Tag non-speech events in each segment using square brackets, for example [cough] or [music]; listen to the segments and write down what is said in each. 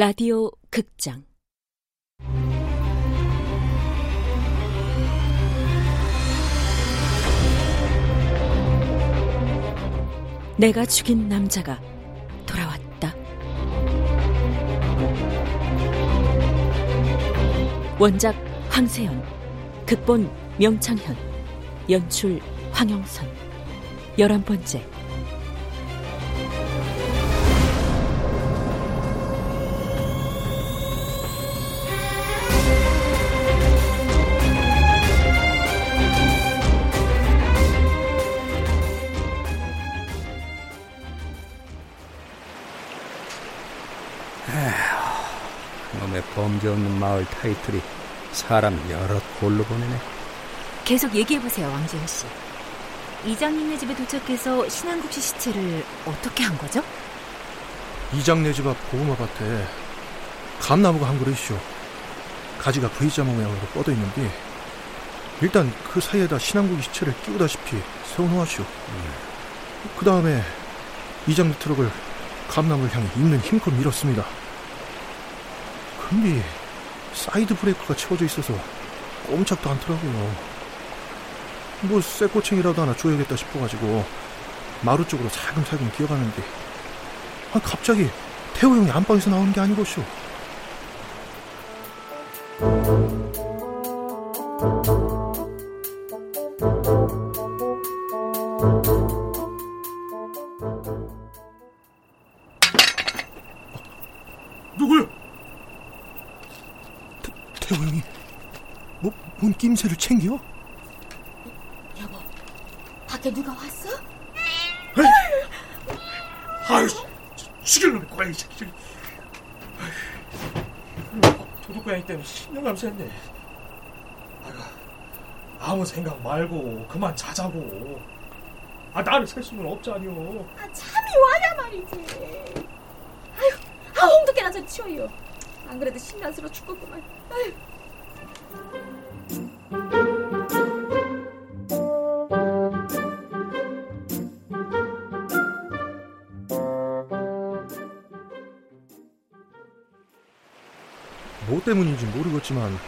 라디오 극장 내가 죽인 남자가 돌아왔다. 원작 황세연, 극본 명창현, 연출 황영선. 열한 번째. 놈의 범죄 없는 마을 타이틀이 사람 여럿 골로 보내네. 계속 얘기해보세요, 왕지현 씨. 이장님네 집에 도착해서 신한국 씨 시체를 어떻게 한 거죠? 이장네 집 앞 고구마 밭에 감나무가 한 그릇이요. 가지가 V자 모양으로 뻗어 있는데 일단 그 사이에다 신한국이 시체를 끼우다시피 세워놓았쇼. 그 다음에 이장네 트럭을 감나무를 향해 있는 힘껏 밀었습니다. 근데 사이드 브레이크가 채워져 있어서 꼼짝도 않더라고요. 뭐 쇠꼬챙이라도 하나 줘야겠다 싶어가지고 마루 쪽으로 살금살금 기어가는데 아, 갑자기 태호 형이 안방에서 나오는 게 아니겠소. 누구요? 태, 태호 형이 뭐, 뭔 낌새를 챙겨? 여보, 밖에 누가 왔어? 아유, 죽일 놈의 고양이 새끼. 도둑 고양이 때문에 신경감 샜네. 아가 아무 생각 말고 그만 자자고. 아 나는 살 수는 없잖여. 아, 참이 와야 말이지. 아유, 아, 홍두깨나 좀 치워요. 안 그래도 신난스러워 죽겠구만. 아유. 뭐 때문인지 모르겠지만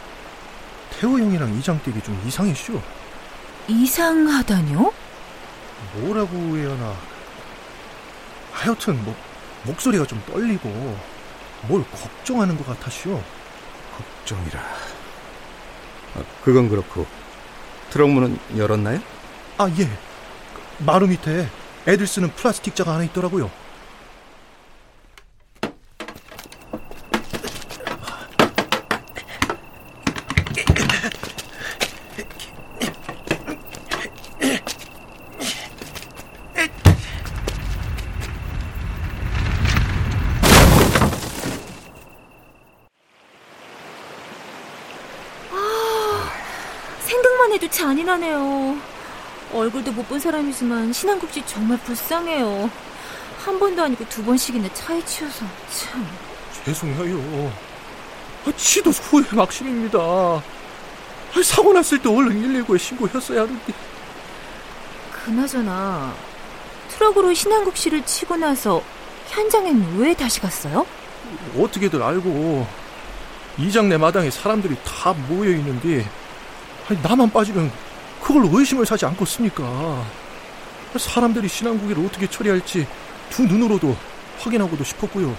태호 형이랑 이장댁이 좀 이상했쇼. 이상하다뇨? 뭐라고 해야 하나. 하여튼 뭐 목소리가 좀 떨리고 뭘 걱정하는 것 같았쇼. 걱정이라. 아, 그건 그렇고 트럭 문은 열었나요? 아 예. 그 마루 밑에 애들 쓰는 플라스틱 자가 하나 있더라고요. 생각만 해도 잔인하네요. 얼굴도 못 본 사람이지만 신한국 씨 정말 불쌍해요. 한 번도 아니고 두 번씩이나 차에 치여서 참. 죄송해요. 아, 치도 후회 막심입니다. 아, 사고 났을 때 얼른 119에 신고했어야 하는데. 그나저나 트럭으로 신한국 씨를 치고 나서 현장엔 왜 다시 갔어요? 어떻게들 알고 이장내 마당에 사람들이 다 모여 있는데 아니, 나만 빠지면 그걸로 의심을 사지 않겠습니까? 사람들이 신한국이를 어떻게 처리할지 두 눈으로도 확인하고도 싶었고요.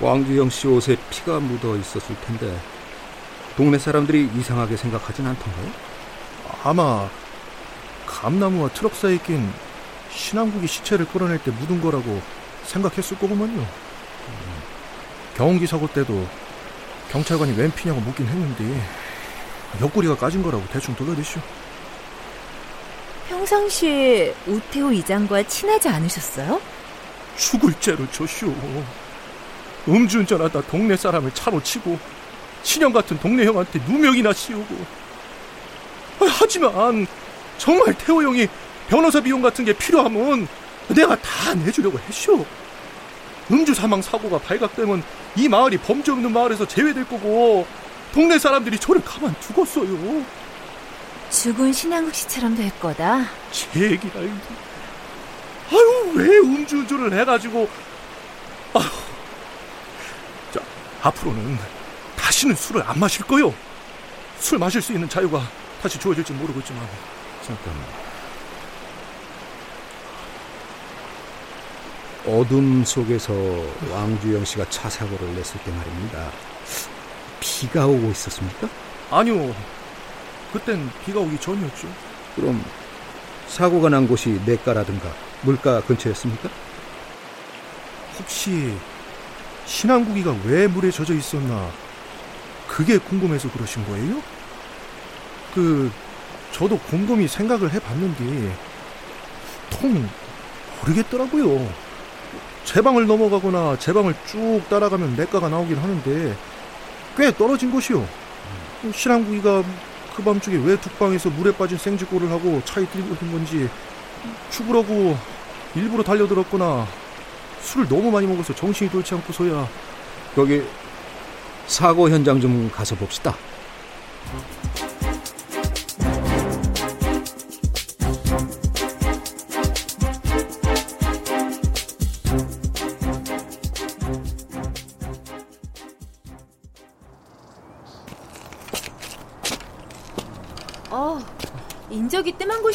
왕주영 씨 옷에 피가 묻어 있었을 텐데 동네 사람들이 이상하게 생각하진 않던가요? 아마 감나무와 트럭 사이에 낀 신한국이 시체를 끌어낼 때 묻은 거라고 생각했을 거구먼요. 경운기 사고 때도 경찰관이 웬 피냐고 묻긴 했는데 옆구리가 까진 거라고 대충 돌려대쇼. 평상시에 우태호 이장과 친하지 않으셨어요? 죽을 죄로 줬쇼. 음주운전하다 동네 사람을 차로 치고 친형 같은 동네 형한테 누명이나 씌우고. 아, 하지만 정말 태호 형이 변호사 비용 같은 게 필요하면 내가 다 내주려고 했쇼. 음주 사망 사고가 발각되면 이 마을이 범죄 없는 마을에서 제외될 거고 동네 사람들이 저를 가만 두겠어요. 죽은 신한국 씨처럼 될 거다. 제 얘기라. 아유 왜 음주운전을 해가지고 아유 자 앞으로는 다시는 술을 안 마실 거요. 술 마실 수 있는 자유가 다시 주어질지 모르겠지만 잠깐만. 어둠 속에서 왕주영 씨가 차 사고를 냈을 때 말입니다. 비가 오고 있었습니까? 아니요. 그땐 비가 오기 전이었죠. 그럼 사고가 난 곳이 냇가라든가 물가 근처였습니까? 혹시 신한국이가 왜 물에 젖어 있었나 그게 궁금해서 그러신 거예요? 그 저도 곰곰이 생각을 해봤는데 통 모르겠더라고요. 제 방을 넘어가거나 제 방을 쭉 따라가면 냇가가 나오긴 하는데 꽤 떨어진 곳이요. 신한국이가 그 밤중에 왜 둑방에서 물에 빠진 생쥐꼴을 하고 차에 들고 있는 건지 죽으라고 일부러 달려들었거나 술을 너무 많이 먹어서 정신이 돌지 않고서야 거기 사고 현장 좀 가서 봅시다. 어,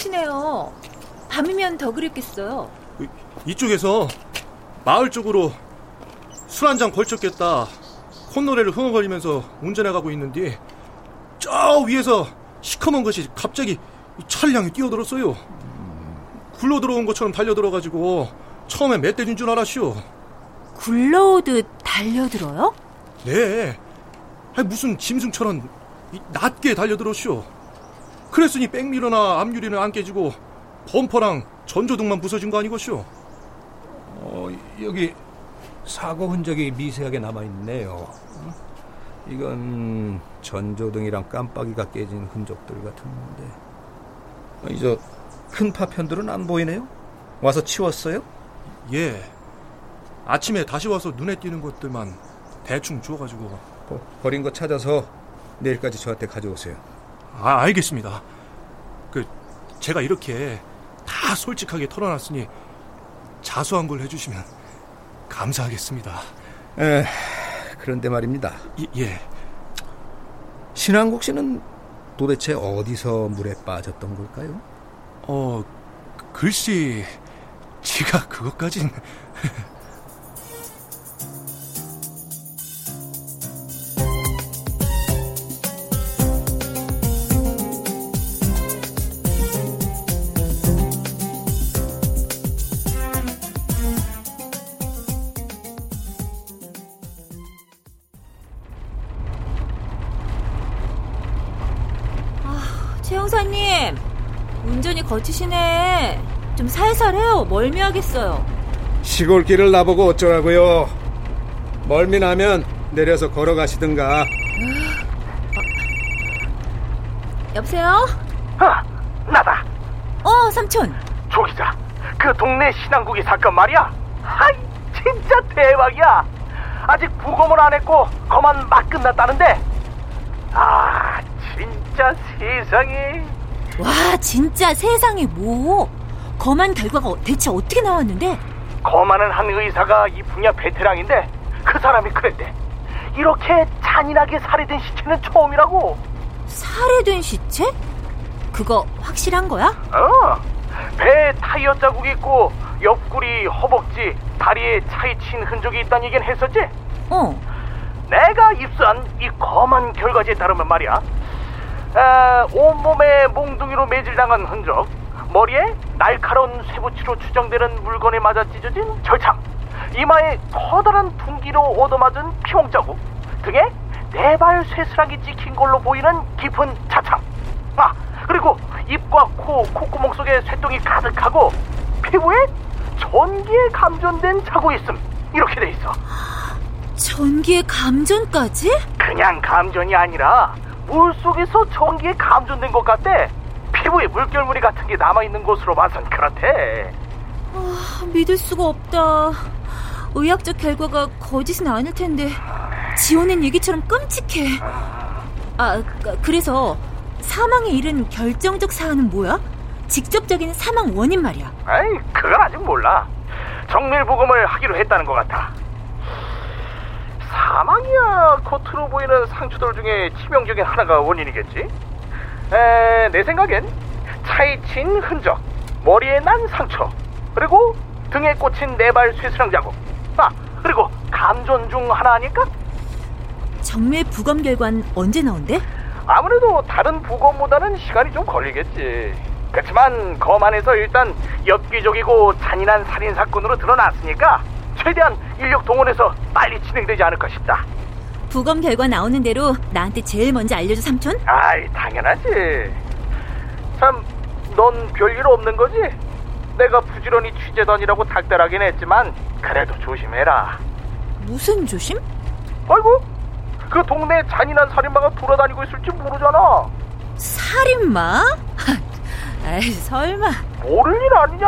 곳이네요. 밤이면 더 그랬겠어요. 이 쪽에서 마을 쪽으로 술 한 잔 걸쳤겠다 콧노래를 흥얼거리면서 운전해 가고 있는데 저 위에서 시커먼 것이 갑자기 향해 뛰어들었어요 굴러 들어온 것처럼 달려 들어가지고 처음에 멧돼지인 줄 알았슈 굴러오듯 달려들어요? 네 아니, 무슨 짐승처럼 이- 낮게 달려들었슈 그랬으니 백미러나 앞유리는 안 깨지고 범퍼랑 전조등만 부서진 거 아니겠슈 어, 여기 사고 흔적이 미세하게 남아 있네요. 이건 전조등이랑 깜빡이가 깨진 흔적들 같은데. 어, 이저 큰 파편들은 안 보이네요. 와서 치웠어요? 예. 아침에 다시 와서 눈에 띄는 것들만 대충 주워가지고. 버- 버린 거 찾아서 내일까지 저한테 가져오세요. 아, 알겠습니다. 그, 제가 이렇게 다 솔직하게 털어놨으니 자수한 걸 해주시면 감사하겠습니다. 에, 그런데 말입니다. 예, 예. 신한국 씨는 도대체 어디서 물에 빠졌던 걸까요? 어, 글씨, 제가 그것까진. 형사님, 운전이 거치시네. 좀 살살해요. 멀미하겠어요. 시골길을 나보고 어쩌라고요? 멀미 나면 내려서 걸어가시든가. 여보세요? 아, 나다. 어, 삼촌. 조 기자. 그 동네 신한국이 사건 말이야. 하이, 진짜 대박이야. 아직 부검을 안 했고 거만 막 끝났다는데. 아, 진짜 세상에. 와, 진짜 세상에 뭐. 검안 결과가 대체 어떻게 나왔는데? 거만은 한 의사가 이 분야 베테랑인데 그 사람이 그랬대. 이렇게 잔인하게 살해된 시체는 처음이라고. 살해된 시체? 그거 확실한 거야? 어. 배에 타이어 자국이 있고 옆구리, 허벅지, 다리에 차이 친 흔적이 있다는 얘기는 했었지? 어. 내가 입수한 이 검한 결과지에 따르면 말이야. 아, 온몸에 몽둥이로 매질당한 흔적, 머리에 날카로운 쇠붙이로 추정되는 물건에 맞아 찢어진 절창, 이마에 커다란 둥기로 얻어맞은 피멍 자국, 등에 네발 쇠스락이 찍힌 걸로 보이는 깊은 차창. 아, 그리고 입과 코, 콧구멍 속에 쇠똥이 가득하고 피부에 전기에 감전된 자국이 있음. 이렇게 돼 있어. 전기의 감전까지? 그냥 감전이 아니라 물 속에서 전기에 감전된 것 같대. 피부에 물결무늬 같은 게 남아있는 곳으로 봐선 그렇대. 아, 믿을 수가 없다. 의학적 결과가 거짓은 아닐 텐데 지원의 얘기처럼 끔찍해. 아, 그- 그래서 사망에 이른 결정적 사안은 뭐야? 직접적인 사망 원인 말이야. 아이, 그건 아직 몰라. 정밀 부검을 하기로 했다는 것 같아. 사망이야 겉으로 보이는 상처들 중에 치명적인 하나가 원인이겠지? 에, 내 생각엔 차에 친 흔적, 머리에 난 상처, 그리고 등에 꽂힌 네발 쇠스랑 자국. 아, 그리고 감전 중 하나 아닐까? 정밀 부검 결과는 언제 나온대? 아무래도 다른 부검보다는 시간이 좀 걸리겠지. 그렇지만 검 안에서 일단 엽기적이고 잔인한 살인 사건으로 드러났으니까 최대한 인력 동원해서 빨리 진행되지 않을까 싶다. 부검 결과 나오는 대로 나한테 제일 먼저 알려줘 삼촌? 아이 당연하지. 참, 넌 별일 없는 거지? 내가 부지런히 취재 다니라고 닥달하긴 했지만 그래도 조심해라. 무슨 조심? 아이고, 그 동네에 잔인한 살인마가 돌아다니고 있을지 모르잖아. 살인마? [laughs] 에이 설마 모를 일 아니냐?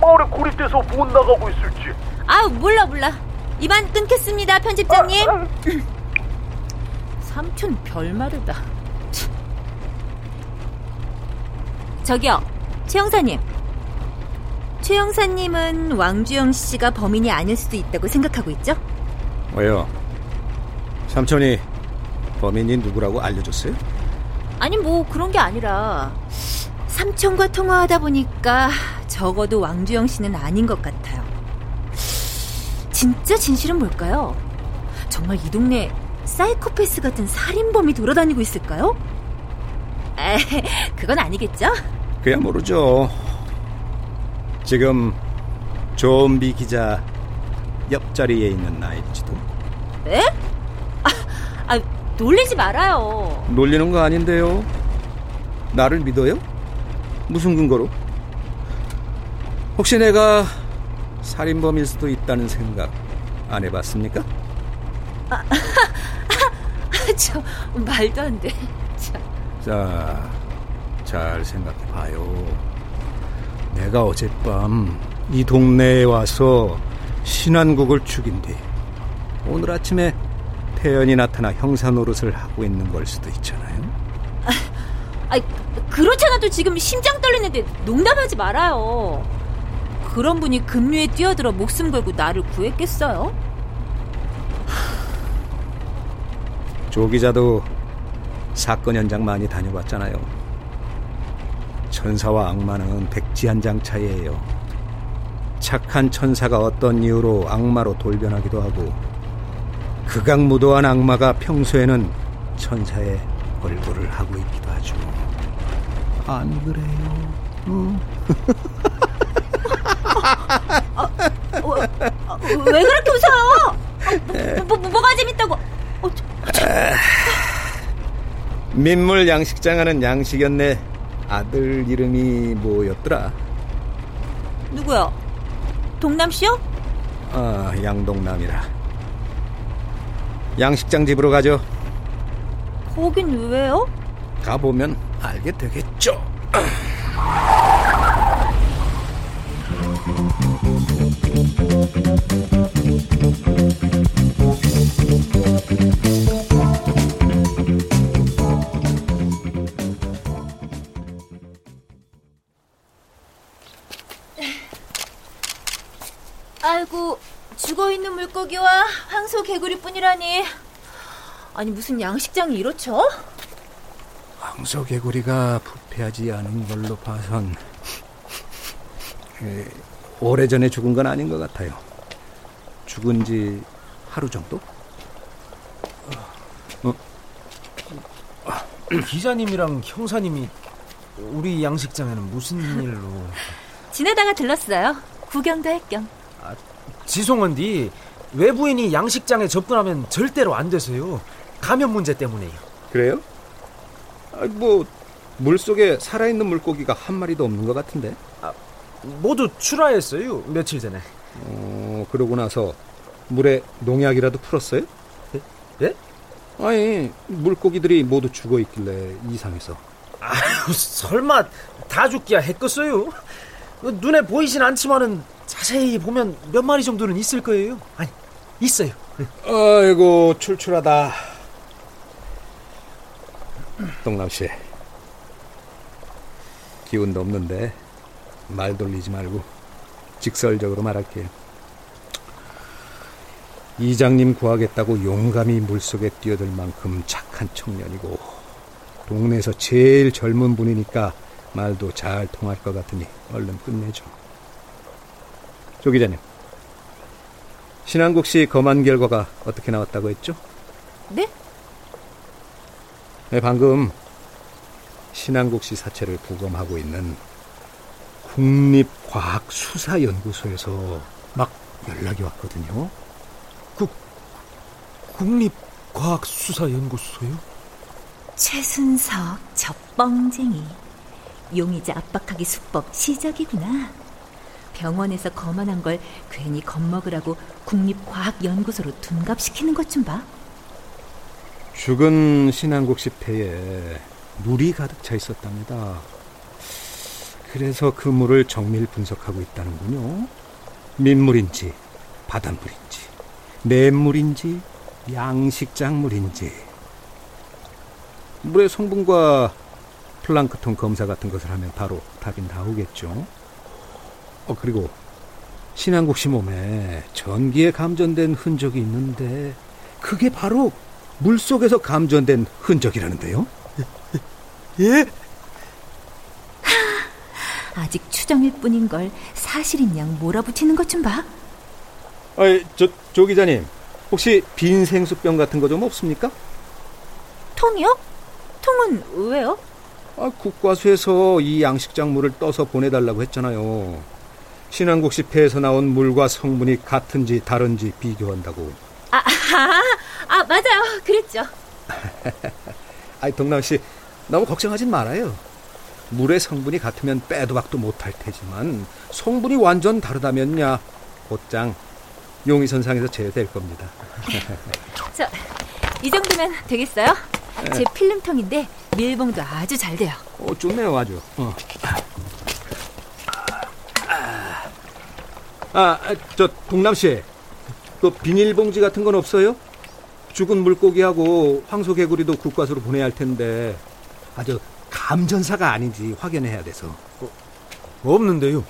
마을에 고립돼서 못 나가고 있을지. 아 몰라 몰라 이만 끊겠습니다 편집장님 아, 아, [laughs] 삼촌 별마르다 저기요 최 형사님 최 형사님은 왕주영 씨가 범인이 아닐 수도 있다고 생각하고 있죠? 왜요? 삼촌이 범인이 누구라고 알려줬어요? 아니 뭐 그런 게 아니라 삼촌과 통화하다 보니까 적어도 왕주영 씨는 아닌 것 같아요. 진짜 진실은 뭘까요? 정말 이 동네 사이코패스 같은 살인범이 돌아다니고 있을까요? 에, 그건 아니겠죠? 그야 모르죠. 지금 좀비 기자 옆자리에 있는 나일지도 에? 아, 아, 놀리지 말아요. 놀리는 거 아닌데요. 나를 믿어요? 무슨 근거로? 혹시 내가 살인범일 수도 있다는 생각 안 해봤습니까? [laughs] 저 말도 안 돼. 참. 자, 잘 생각해 봐요. 내가 어젯밤 이 동네에 와서 신한국을 죽인 뒤 오늘 아침에 태연이 나타나 형사 노릇을 하고 있는 걸 수도 있잖아요. 아, 그렇잖아도 지금 심장 떨리는데 농담하지 말아요. 그런 분이 급류에 뛰어들어 목숨 걸고 나를 구했겠어요? 조 기자도 사건 현장 많이 다녀봤잖아요. 천사와 악마는 백지 한 장 차이예요. 착한 천사가 어떤 이유로 악마로 돌변하기도 하고 극악무도한 악마가 평소에는 천사의 얼굴을 하고 있기도 하죠. 안 그래요? 응? [laughs] 어, 어, 왜 그렇게 웃어요? 어, 뭐, 뭐, 뭐가 재밌다고? 어, 저, 민물 양식장 하는 양식연네 아들 이름이 뭐였더라? 누구요? 동남 씨요? 아, 양동남이라. 양식장 집으로 가죠. 거긴 왜요? 가보면 알게 되겠죠. 아이고 죽어 있는 물고기와 황소 개구리뿐이라니. 아니 무슨 양식장이 이렇죠? 황소 개구리가 부패하지 않은 걸로 봐선 에, 오래전에 죽은 건 아닌 것 같아요. 죽은 지 하루 정도? 기자님이랑 형사님이 우리 양식장에는 무슨 일로 지나다가 들렀어요. 구경도 할 겸. 지송언디 외부인이 양식장에 접근하면 절대로 안 돼서요 감염 문제 때문에요 그래요? 아, 뭐 물속에 살아있는 물고기가 한 마리도 없는 것 같은데. 모두 출하했어요 며칠 전에 어, 그러고 나서 물에 농약이라도 풀었어요? 예? 아니 물고기들이 모두 죽어 있길래 이상해서. 아유 설마 다 죽기야 했겠어요 눈에 보이진 않지만은 자세히 보면 몇 마리 정도는 있을 거예요 아니 있어요 아이고 출출하다. 동남 씨 기운도 없는데 말 돌리지 말고 직설적으로 말할게. 이장님 구하겠다고 용감히 물속에 뛰어들 만큼 착한 청년이고 동네에서 제일 젊은 분이니까 말도 잘 통할 것 같으니 얼른 끝내죠. 조 기자님, 신한국 씨 검안 결과가 어떻게 나왔다고 했죠? 네? 네, 방금 신한국 씨 사체를 부검하고 있는 국립과학수사연구소에서 막 연락이 왔거든요. 그 국립과학수사연구소요? 최순석 저 뻥쟁이 용의자 압박하기 수법 시작이구나. 병원에서 거만한 걸 괜히 겁먹으라고 국립과학연구소로 둔갑시키는 것 좀 봐. 죽은 신한국 씨 폐에 물이 가득 차 있었답니다. 그래서 그 물을 정밀 분석하고 있다는군요. 민물인지 바닷물인지 냇물인지 양식작물인지 물의 성분과 플랑크톤 검사 같은 것을 하면 바로 답이 나오겠죠. 어 그리고 신한국 씨 몸에 전기에 감전된 흔적이 있는데 그게 바로 물 속에서 감전된 흔적이라는데요. 예? 아직 추정일 뿐인 걸 사실인 양 몰아붙이는 것 좀 봐. 아이, 저, 조 기자님, 혹시 빈 생수병 같은 거 좀 없습니까? 통이요? 통은 왜요? 아, 국과수에서 이 양식작물을 떠서 보내달라고 했잖아요. 신한국 씨 폐에서 나온 물과 성분이 같은지 다른지 비교한다고. 아, 아, 아 맞아요. 그랬죠. [laughs] 아이, 동남 씨, 너무 걱정하진 말아요. 물의 성분이 같으면 빼도 박도 못할 테지만 성분이 완전 다르다면야 곧장 용의선상에서 제외될 겁니다. [laughs] 저, 이 정도면 되겠어요? 제 필름통인데 밀봉도 아주 잘 돼요. 어, 좋네요, 아주. 어. 아, 아, 저 동남 씨, 또 비닐봉지 같은 건 없어요? 죽은 물고기하고 황소개구리도 국과수로 보내야 할 텐데 아주 감전사가 아닌지 확인해야 돼서. 어, 없는데요.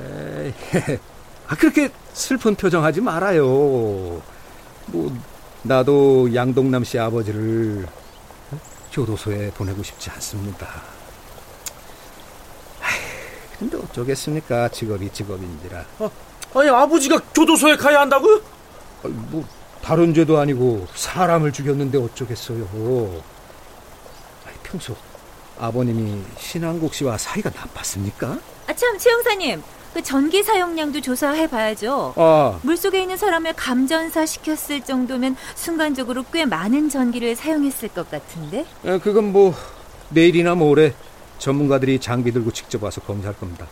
에이, [laughs] 아 그렇게 슬픈 표정하지 말아요. 뭐 나도 양동남 씨 아버지를 교도소에 보내고 싶지 않습니다. 근데 어쩌겠습니까? 직업이 직업인지라. 아, 아니 아버지가 교도소에 가야 한다고요? 아니, 뭐 다른 죄도 아니고 사람을 죽였는데 어쩌겠어요. 아니, 평소 아버님이 신한국 씨와 사이가 나빴습니까? 아, 참, 최 형사님. 그 전기 사용량도 조사해 봐야죠. 아, 물 속에 있는 사람을 감전사 시켰을 정도면 순간적으로 꽤 많은 전기를 사용했을 것 같은데. 에, 그건 뭐 내일이나 모레 전문가들이 장비 들고 직접 와서 검사할 겁니다.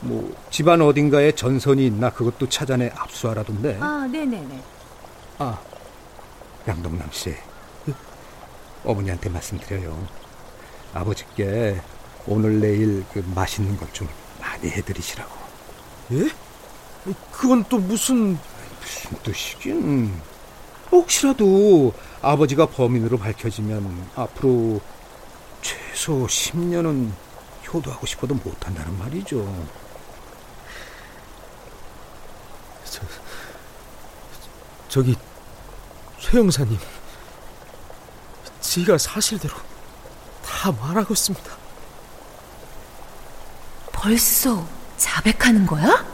뭐 집안 어딘가에 전선이 있나 그것도 찾아내 압수하라던데. 아, 네네네. 아, 양동남 씨. 어머니한테 말씀드려요. 아버지께 오늘 내일 그 맛있는 것 좀 많이 해드리시라고. 예? 그건 또 무슨 무슨 뜻이긴? 혹시라도 아버지가 범인으로 밝혀지면 앞으로 최소 10년은 효도하고 싶어도 못한다는 말이죠. 저, 저기 최 형사님 지가 사실대로 다 말하고 있습니다. 벌써 자백하는 거야?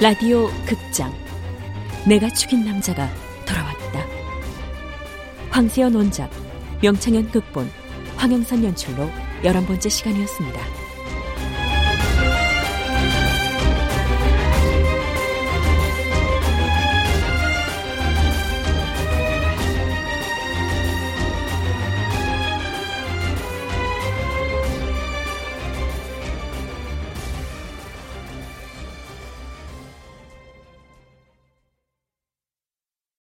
라디오 극장 내가 죽인 남자가 돌아왔다. 황세연 원작, 명창현 극본, 황영선 연출로 열한 번째 시간이었습니다.